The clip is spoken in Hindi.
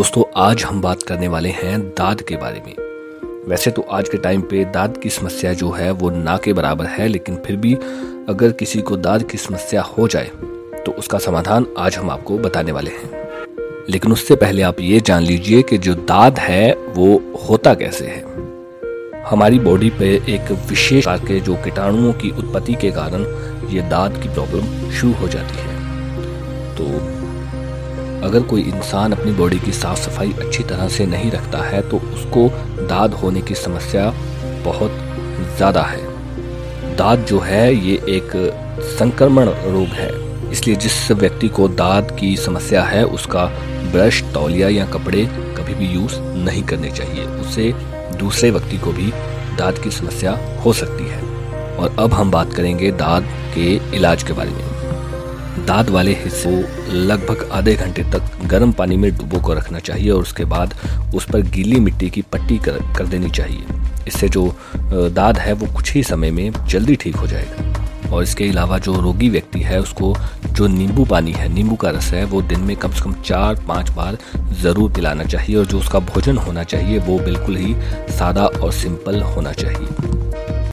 दोस्तों, आज हम बात करने वाले हैं दाद के बारे में। वैसे तो आज के टाइम पे दाद की समस्या जो है, वो ना के बराबर है, लेकिन फिर भी अगर किसी को दाद की समस्या हो जाए तो उसका समाधान आज हम आपको बताने वाले हैं। लेकिन उससे पहले आप ये जान लीजिए कि जो दाद है, वो होता कैसे है। हमारी बॉडी पे एक विशेष प्रकार के जो कीटाणुओं की उत्पत्ति के कारण ये दाद की प्रॉब्लम शुरू हो जाती है। तो अगर कोई इंसान अपनी बॉडी की साफ़ सफ़ाई अच्छी तरह से नहीं रखता है तो उसको दाद होने की समस्या बहुत ज़्यादा है। दाद जो है, ये एक संक्रमण रोग है। इसलिए जिस व्यक्ति को दाद की समस्या है, उसका ब्रश, तौलिया या कपड़े कभी भी यूज़ नहीं करने चाहिए। उससे दूसरे व्यक्ति को भी दाद की समस्या हो सकती है। और अब हम बात करेंगे दाद के इलाज के बारे में। दाद वाले हिस्से को लगभग आधे घंटे तक गर्म पानी में डुबो कर रखना चाहिए और उसके बाद उस पर गीली मिट्टी की पट्टी कर, कर देनी चाहिए। इससे जो दाद है वो कुछ ही समय में जल्दी ठीक हो जाएगा। और इसके अलावा जो रोगी व्यक्ति है उसको जो नींबू पानी है नींबू का रस है वो दिन में कम से कम चार पाँच बार ज़रूर पिलाना चाहिए और जो उसका भोजन होना चाहिए वो बिल्कुल ही सादा और सिंपल होना चाहिए।